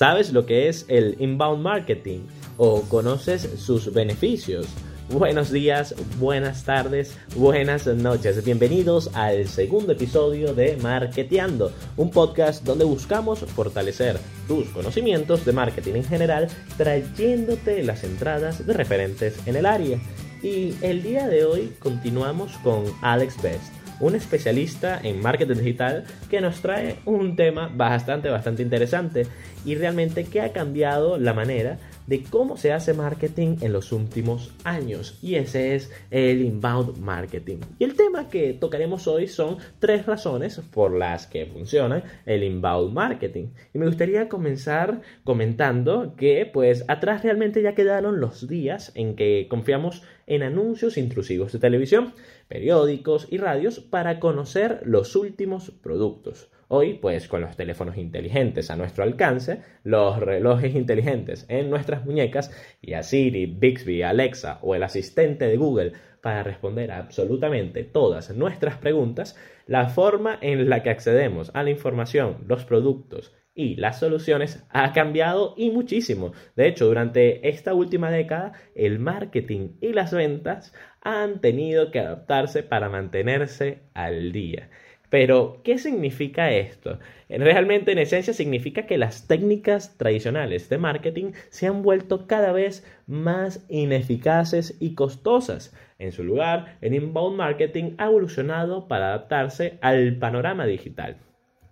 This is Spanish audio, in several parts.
¿Sabes lo que es el inbound marketing o conoces sus beneficios? Buenos días, buenas tardes, buenas noches. Bienvenidos al segundo episodio de Marketeando, un podcast donde buscamos fortalecer tus conocimientos de marketing en general, trayéndote las entradas de referentes en el área. Y el día de hoy continuamos con Alex Best un especialista en marketing digital que nos trae un tema bastante, bastante interesante. Y realmente que ha cambiado la manera de cómo se hace marketing en los últimos años y ese es el inbound marketing. Y el tema que tocaremos hoy son tres razones por las que funciona el inbound marketing. Y me gustaría comenzar comentando que pues atrás realmente ya quedaron los días en que confiamos en anuncios intrusivos de televisión, periódicos y radios para conocer los últimos productos. Hoy, pues con los teléfonos inteligentes a nuestro alcance, los relojes inteligentes en nuestras muñecas y a Siri, Bixby, Alexa o el asistente de Google para responder a absolutamente todas nuestras preguntas, la forma en la que accedemos a la información, los productos y las soluciones ha cambiado y muchísimo. De hecho, durante esta última década, el marketing y las ventas han tenido que adaptarse para mantenerse al día. Pero, ¿qué significa esto? Realmente, en esencia, significa que las técnicas tradicionales de marketing se han vuelto cada vez más ineficaces y costosas. En su lugar, el inbound marketing ha evolucionado para adaptarse al panorama digital.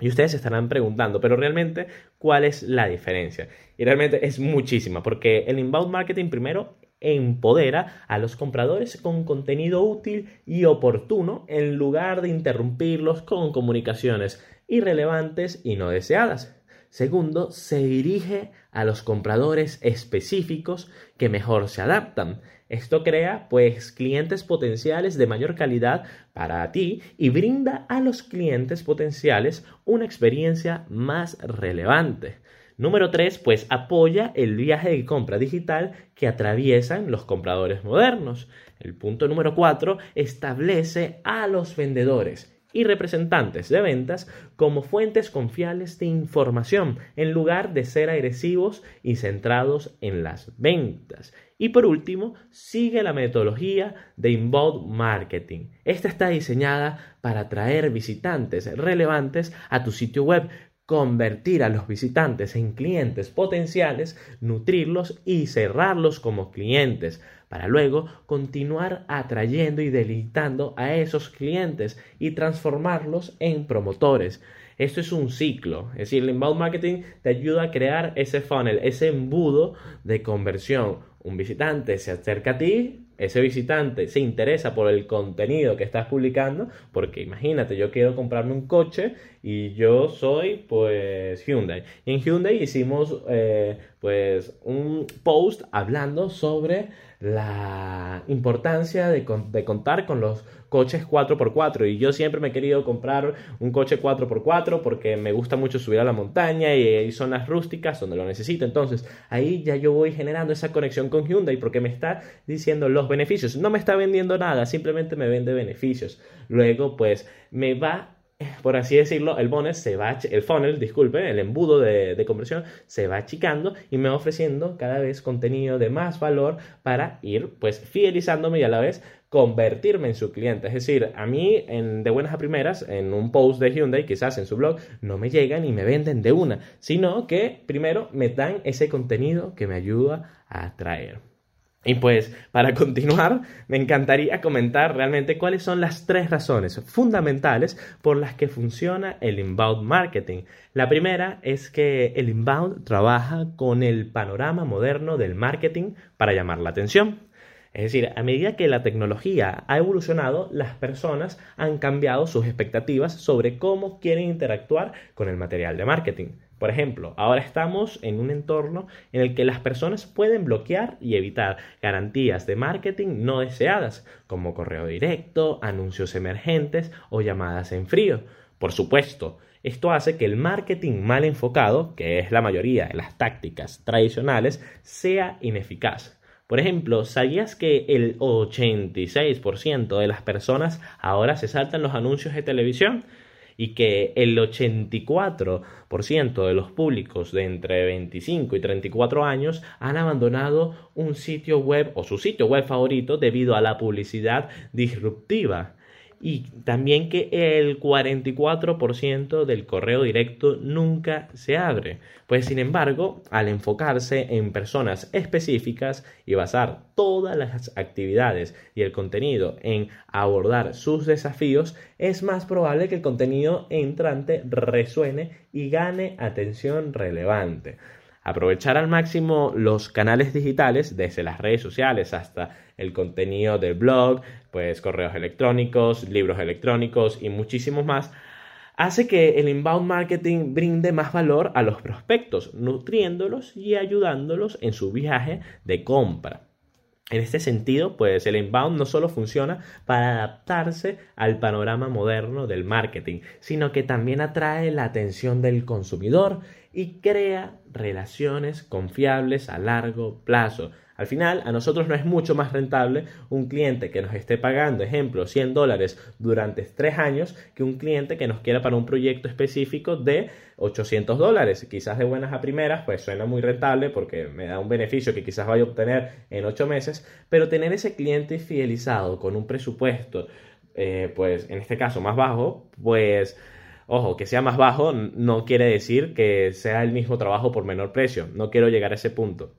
Y ustedes se estarán preguntando, pero realmente, ¿cuál es la diferencia? Y realmente es muchísima, porque el inbound marketing primero empodera a los compradores con contenido útil y oportuno en lugar de interrumpirlos con comunicaciones irrelevantes y no deseadas. Segundo, se dirige a los compradores específicos que mejor se adaptan. Esto crea pues clientes potenciales de mayor calidad para ti y brinda a los clientes potenciales una experiencia más relevante. Número 3, pues apoya el viaje de compra digital que atraviesan los compradores modernos. El punto número 4, establece a los vendedores y representantes de ventas como fuentes confiables de información en lugar de ser agresivos y centrados en las ventas. Y por último, sigue la metodología de inbound marketing. Esta está diseñada para atraer visitantes relevantes a tu sitio web, convertir a los visitantes en clientes potenciales, nutrirlos y cerrarlos como clientes, para luego continuar atrayendo y deleitando a esos clientes y transformarlos en promotores. Esto es un ciclo, es decir, el inbound marketing te ayuda a crear ese funnel, ese embudo de conversión. Un visitante se acerca a ti, ese visitante se interesa por el contenido que estás publicando, porque imagínate, yo quiero comprarme un coche y yo soy pues Hyundai. Y en Hyundai hicimos eh, pues un post hablando sobre la importancia de, de, contar con los coches 4x4 y yo siempre me he querido comprar un coche 4x4 porque me gusta mucho subir a la montaña y hay zonas rústicas donde lo necesito. Entonces ahí ya yo voy generando esa conexión con Hyundai porque me está diciendo los beneficios. No me está vendiendo nada simplemente me vende beneficios. Luego pues me va por así decirlo, el bonus se va, el funnel, disculpe, el embudo de, conversión se va achicando y me va ofreciendo cada vez contenido de más valor para ir pues fidelizándome y a la vez convertirme en su cliente. Es decir, a mí en, de buenas a primeras, en un post de Hyundai, quizás en su blog, no me llegan y me venden de una, sino que primero me dan ese contenido que me ayuda a atraer. Y pues para continuar, me encantaría comentar realmente cuáles son las tres razones fundamentales por las que funciona el inbound marketing. La primera es que el inbound trabaja con el panorama moderno del marketing para llamar la atención. Es decir, a medida que la tecnología ha evolucionado, las personas han cambiado sus expectativas sobre cómo quieren interactuar con el material de marketing. Por ejemplo, ahora estamos en un entorno en el que las personas pueden bloquear y evitar garantías de marketing no deseadas, como correo directo, anuncios emergentes o llamadas en frío. Por supuesto, esto hace que el marketing mal enfocado, que es la mayoría de las tácticas tradicionales, sea ineficaz. Por ejemplo, ¿sabías que el 86% de las personas ahora se saltan los anuncios de televisión? y que el 84% de los públicos de entre 25 y 34 años han abandonado un sitio web o su sitio web favorito debido a la publicidad disruptiva y también que el 44% del correo directo nunca se abre. Pues sin embargo, al enfocarse en personas específicas y basar todas las actividades y el contenido en abordar sus desafíos, es más probable que el contenido entrante resuene y gane atención relevante. Aprovechar al máximo los canales digitales, desde las redes sociales hasta el contenido del blog, pues correos electrónicos, libros electrónicos y muchísimos más, hace que el inbound marketing brinde más valor a los prospectos, nutriéndolos y ayudándolos en su viaje de compra. En este sentido, pues el inbound no solo funciona para adaptarse al panorama moderno del marketing, sino que también atrae la atención del consumidor y crea relaciones confiables a largo plazo. Al final, a nosotros no es mucho más rentable un cliente que nos esté pagando, ejemplo, 100 dólares durante tres años que un cliente que nos quiera para un proyecto específico de 800 dólares. Quizás de buenas a primeras, pues suena muy rentable porque me da un beneficio que quizás vaya a obtener en ocho meses, pero tener ese cliente fidelizado con un presupuesto, eh, pues en este caso más bajo, pues Ojo, que sea más bajo no quiere decir que sea el mismo trabajo por menor precio. No quiero llegar a ese punto.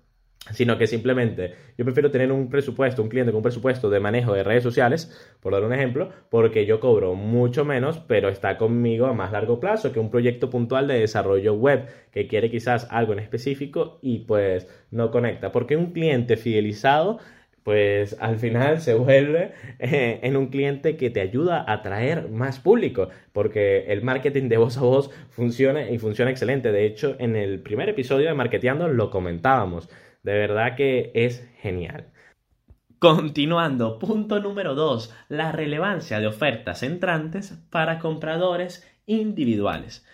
Sino que simplemente yo prefiero tener un presupuesto, un cliente con un presupuesto de manejo de redes sociales, por dar un ejemplo, porque yo cobro mucho menos, pero está conmigo a más largo plazo que un proyecto puntual de desarrollo web que quiere quizás algo en específico y pues no conecta. Porque un cliente fidelizado pues al final se vuelve eh, en un cliente que te ayuda a atraer más público, porque el marketing de voz a voz funciona y funciona excelente. De hecho, en el primer episodio de Marketeando lo comentábamos. De verdad que es genial. Continuando, punto número 2, la relevancia de ofertas entrantes para compradores individuales.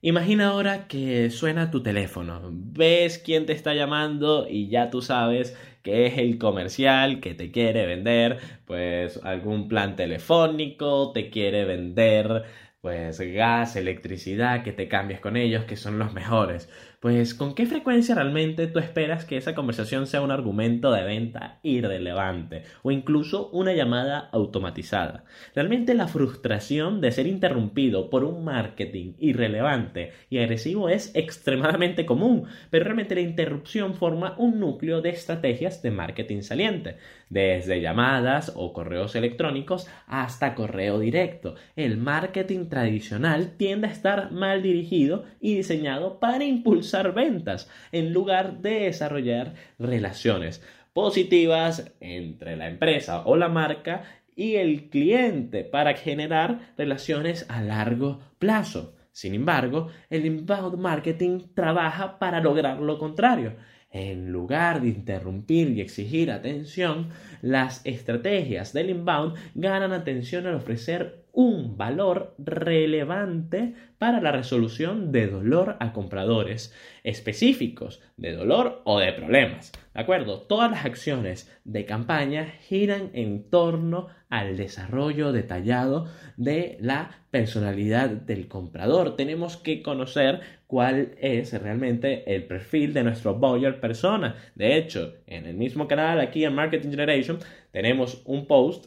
Imagina ahora que suena tu teléfono, ves quién te está llamando y ya tú sabes que es el comercial que te quiere vender pues algún plan telefónico, te quiere vender pues gas, electricidad, que te cambies con ellos, que son los mejores pues ¿con qué frecuencia realmente tú esperas que esa conversación sea un argumento de venta irrelevante o incluso una llamada automatizada? Realmente la frustración de ser interrumpido por un marketing irrelevante y agresivo es extremadamente común, pero realmente la interrupción forma un núcleo de estrategias de marketing saliente, desde llamadas o correos electrónicos hasta correo directo. El marketing tradicional tiende a estar mal dirigido y diseñado para impulsar ventas en lugar de desarrollar relaciones positivas entre la empresa o la marca y el cliente para generar relaciones a largo plazo. Sin embargo, el inbound marketing trabaja para lograr lo contrario. En lugar de interrumpir y exigir atención, las estrategias del inbound ganan atención al ofrecer un valor relevante para la resolución de dolor a compradores específicos, de dolor o de problemas. ¿De acuerdo? Todas las acciones de campaña giran en torno al desarrollo detallado de la personalidad del comprador. Tenemos que conocer cuál es realmente el perfil de nuestro buyer persona. De hecho, en el mismo canal aquí en Marketing Generation tenemos un post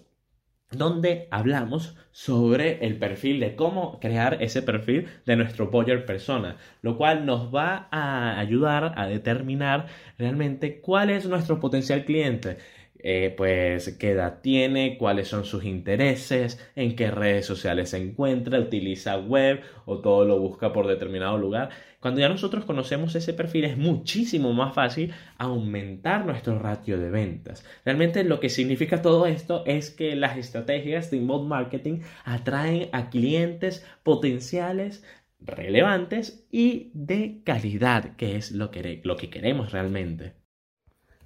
donde hablamos sobre el perfil de cómo crear ese perfil de nuestro buyer persona, lo cual nos va a ayudar a determinar realmente cuál es nuestro potencial cliente. Eh, pues qué edad tiene, cuáles son sus intereses, en qué redes sociales se encuentra, utiliza web o todo lo busca por determinado lugar. Cuando ya nosotros conocemos ese perfil es muchísimo más fácil aumentar nuestro ratio de ventas. Realmente lo que significa todo esto es que las estrategias de inbound marketing atraen a clientes potenciales relevantes y de calidad, que es lo que, lo que queremos realmente.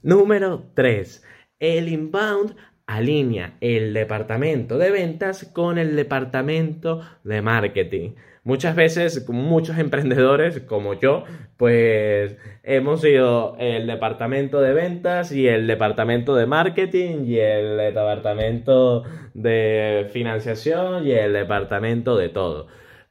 Número 3 el inbound alinea el departamento de ventas con el departamento de marketing. Muchas veces, muchos emprendedores como yo, pues hemos sido el departamento de ventas y el departamento de marketing y el departamento de financiación y el departamento de todo.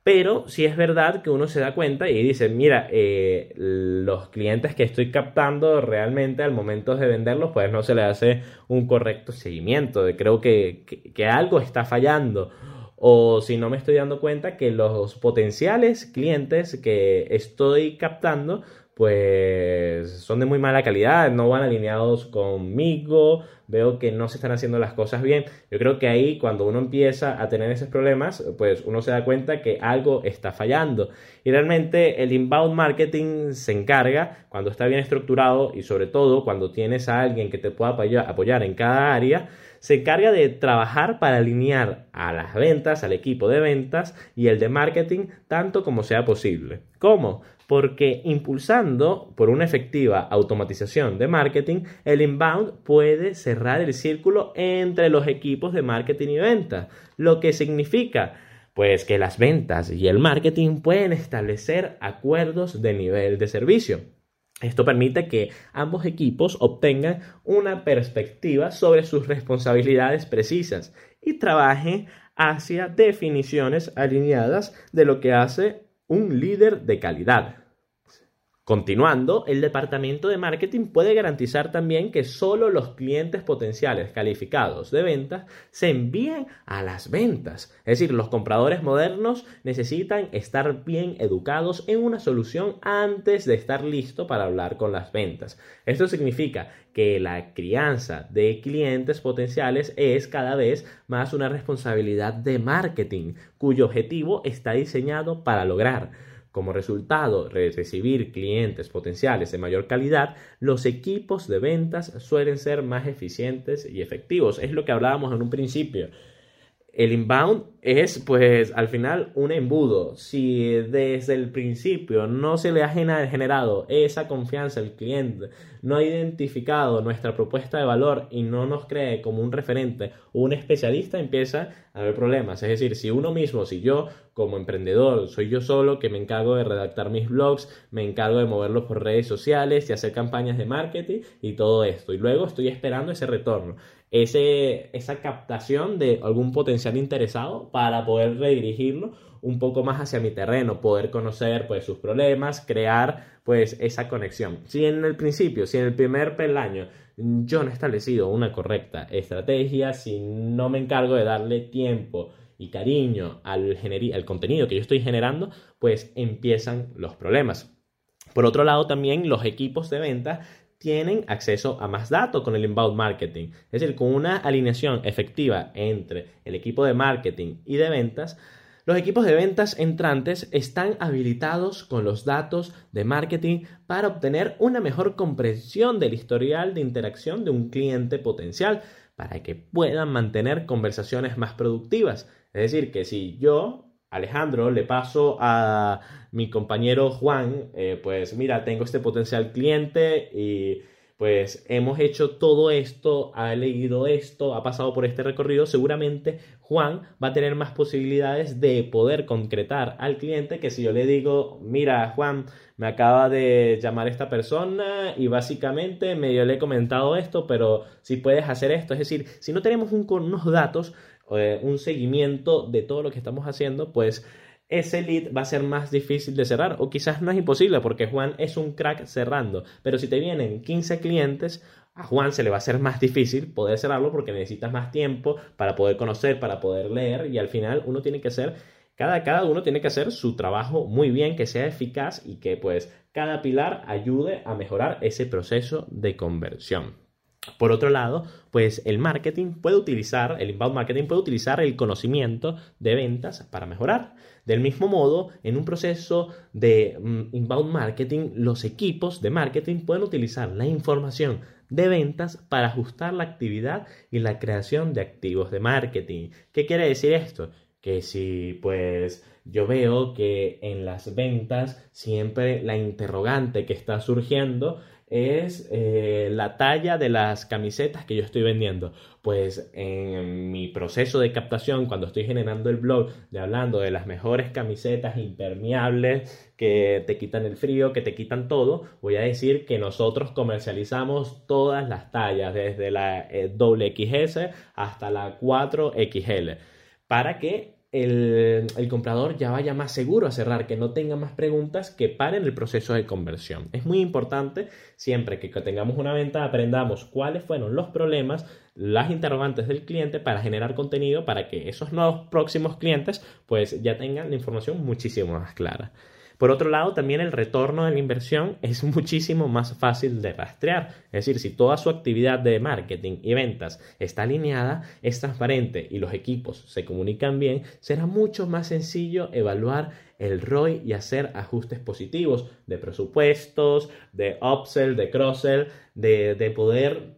Pero sí es verdad que uno se da cuenta y dice, mira, eh, los clientes que estoy captando realmente al momento de venderlos, pues no se le hace un correcto seguimiento. Creo que, que algo está fallando o si no me estoy dando cuenta que los potenciales clientes que estoy captando pues son de muy mala calidad, no van alineados conmigo, veo que no se están haciendo las cosas bien. Yo creo que ahí cuando uno empieza a tener esos problemas, pues uno se da cuenta que algo está fallando. Y realmente el inbound marketing se encarga, cuando está bien estructurado y sobre todo cuando tienes a alguien que te pueda apoyar en cada área, se encarga de trabajar para alinear a las ventas, al equipo de ventas y el de marketing tanto como sea posible. ¿Cómo? Porque impulsando por una efectiva automatización de marketing, el inbound puede cerrar el círculo entre los equipos de marketing y ventas, lo que significa pues que las ventas y el marketing pueden establecer acuerdos de nivel de servicio. Esto permite que ambos equipos obtengan una perspectiva sobre sus responsabilidades precisas y trabajen hacia definiciones alineadas de lo que hace un líder de calidad. Continuando, el departamento de marketing puede garantizar también que solo los clientes potenciales calificados de ventas se envíen a las ventas. Es decir, los compradores modernos necesitan estar bien educados en una solución antes de estar listo para hablar con las ventas. Esto significa que la crianza de clientes potenciales es cada vez más una responsabilidad de marketing, cuyo objetivo está diseñado para lograr como resultado recibir clientes potenciales de mayor calidad, los equipos de ventas suelen ser más eficientes y efectivos. Es lo que hablábamos en un principio. El inbound es, pues, al final un embudo. Si desde el principio no se le ha generado esa confianza al cliente, no ha identificado nuestra propuesta de valor y no nos cree como un referente o un especialista, empieza a haber problemas. Es decir, si uno mismo, si yo como emprendedor soy yo solo que me encargo de redactar mis blogs, me encargo de moverlos por redes sociales y hacer campañas de marketing y todo esto, y luego estoy esperando ese retorno ese, esa captación de algún potencial interesado para poder redirigirlo un poco más hacia mi terreno, poder conocer pues sus problemas, crear pues esa conexión. Si en el principio, si en el primer peldaño yo no he establecido una correcta estrategia, si no me encargo de darle tiempo y cariño al, al contenido que yo estoy generando, pues empiezan los problemas. Por otro lado, también los equipos de venta tienen acceso a más datos con el inbound marketing. Es decir, con una alineación efectiva entre el equipo de marketing y de ventas, los equipos de ventas entrantes están habilitados con los datos de marketing para obtener una mejor comprensión del historial de interacción de un cliente potencial para que puedan mantener conversaciones más productivas. Es decir, que si yo Alejandro, le paso a mi compañero Juan, eh, pues mira, tengo este potencial cliente y pues hemos hecho todo esto, ha leído esto, ha pasado por este recorrido, seguramente Juan va a tener más posibilidades de poder concretar al cliente que si yo le digo, mira Juan, me acaba de llamar esta persona y básicamente medio le he comentado esto, pero si puedes hacer esto, es decir, si no tenemos unos datos, eh, un seguimiento de todo lo que estamos haciendo, pues ese lead va a ser más difícil de cerrar o quizás no es imposible porque Juan es un crack cerrando, pero si te vienen 15 clientes, a Juan se le va a ser más difícil poder cerrarlo porque necesitas más tiempo para poder conocer, para poder leer y al final uno tiene que hacer, cada, cada uno tiene que hacer su trabajo muy bien, que sea eficaz y que pues cada pilar ayude a mejorar ese proceso de conversión. Por otro lado, pues el marketing puede utilizar, el inbound marketing puede utilizar el conocimiento de ventas para mejorar. Del mismo modo, en un proceso de mm, inbound marketing, los equipos de marketing pueden utilizar la información de ventas para ajustar la actividad y la creación de activos de marketing. ¿Qué quiere decir esto? Que si pues yo veo que en las ventas siempre la interrogante que está surgiendo es eh, la talla de las camisetas que yo estoy vendiendo. Pues en mi proceso de captación, cuando estoy generando el blog, de hablando de las mejores camisetas impermeables que te quitan el frío, que te quitan todo, voy a decir que nosotros comercializamos todas las tallas, desde la eh, XS hasta la 4XL, para que el, comprador ya vaya más seguro a cerrar, que no tenga más preguntas que paren el proceso de conversión. Es muy importante siempre que tengamos una venta aprendamos cuáles fueron los problemas, las interrogantes del cliente para generar contenido para que esos nuevos próximos clientes pues ya tengan la información muchísimo más clara. Por otro lado, también el retorno de la inversión es muchísimo más fácil de rastrear. Es decir, si toda su actividad de marketing y ventas está alineada, es transparente y los equipos se comunican bien, será mucho más sencillo evaluar el ROI y hacer ajustes positivos de presupuestos, de upsell, de cross-sell, de, de poder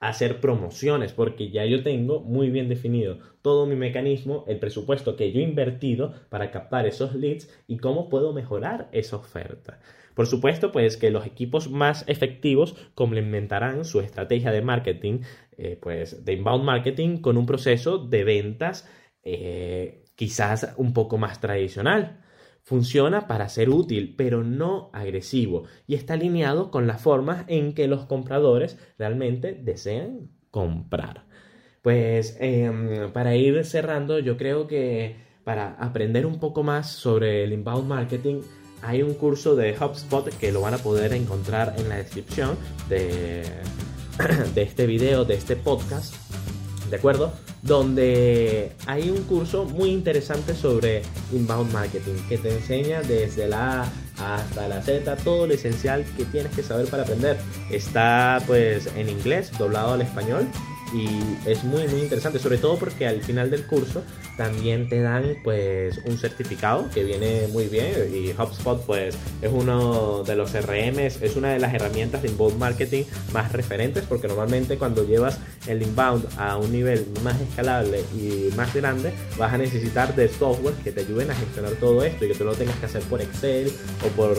hacer promociones, porque ya yo tengo muy bien definido todo mi mecanismo, el presupuesto que yo he invertido para captar esos leads y cómo puedo mejorar esa oferta. Por supuesto, pues que los equipos más efectivos complementarán su estrategia de marketing, eh, pues de inbound marketing, con un proceso de ventas eh, quizás un poco más tradicional. Funciona para ser útil, pero no agresivo, y está alineado con las formas en que los compradores realmente desean comprar. Pues em, para ir cerrando, yo creo que para aprender un poco más sobre el inbound marketing, hay un curso de HubSpot que lo van a poder encontrar en la descripción de, de este video, de este podcast. ¿De acuerdo? donde hay un curso muy interesante sobre inbound marketing que te enseña desde la A hasta la Z todo lo esencial que tienes que saber para aprender. Está pues en inglés, doblado al español y es muy muy interesante, sobre todo porque al final del curso también te dan pues un certificado que viene muy bien y HubSpot pues es uno de los RMs, es una de las herramientas de inbound marketing más referentes porque normalmente cuando llevas el inbound a un nivel más escalable y más grande vas a necesitar de software que te ayuden a gestionar todo esto y que tú no tengas que hacer por Excel o por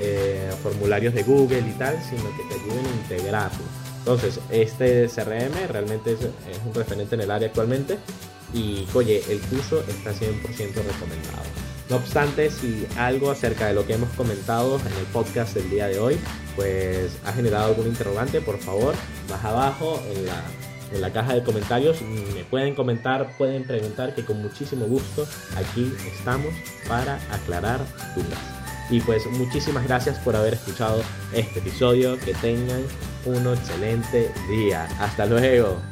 eh, formularios de Google y tal, sino que te ayuden a integrarlo. Entonces, este CRM realmente es, un referente en el área actualmente y, oye, el curso está 100% recomendado. No obstante, si algo acerca de lo que hemos comentado en el podcast del día de hoy, pues ha generado algún interrogante, por favor, más abajo en la, en la caja de comentarios me pueden comentar, pueden preguntar, que con muchísimo gusto aquí estamos para aclarar dudas. Y pues muchísimas gracias por haber escuchado este episodio. Que tengan un excelente día. Hasta luego.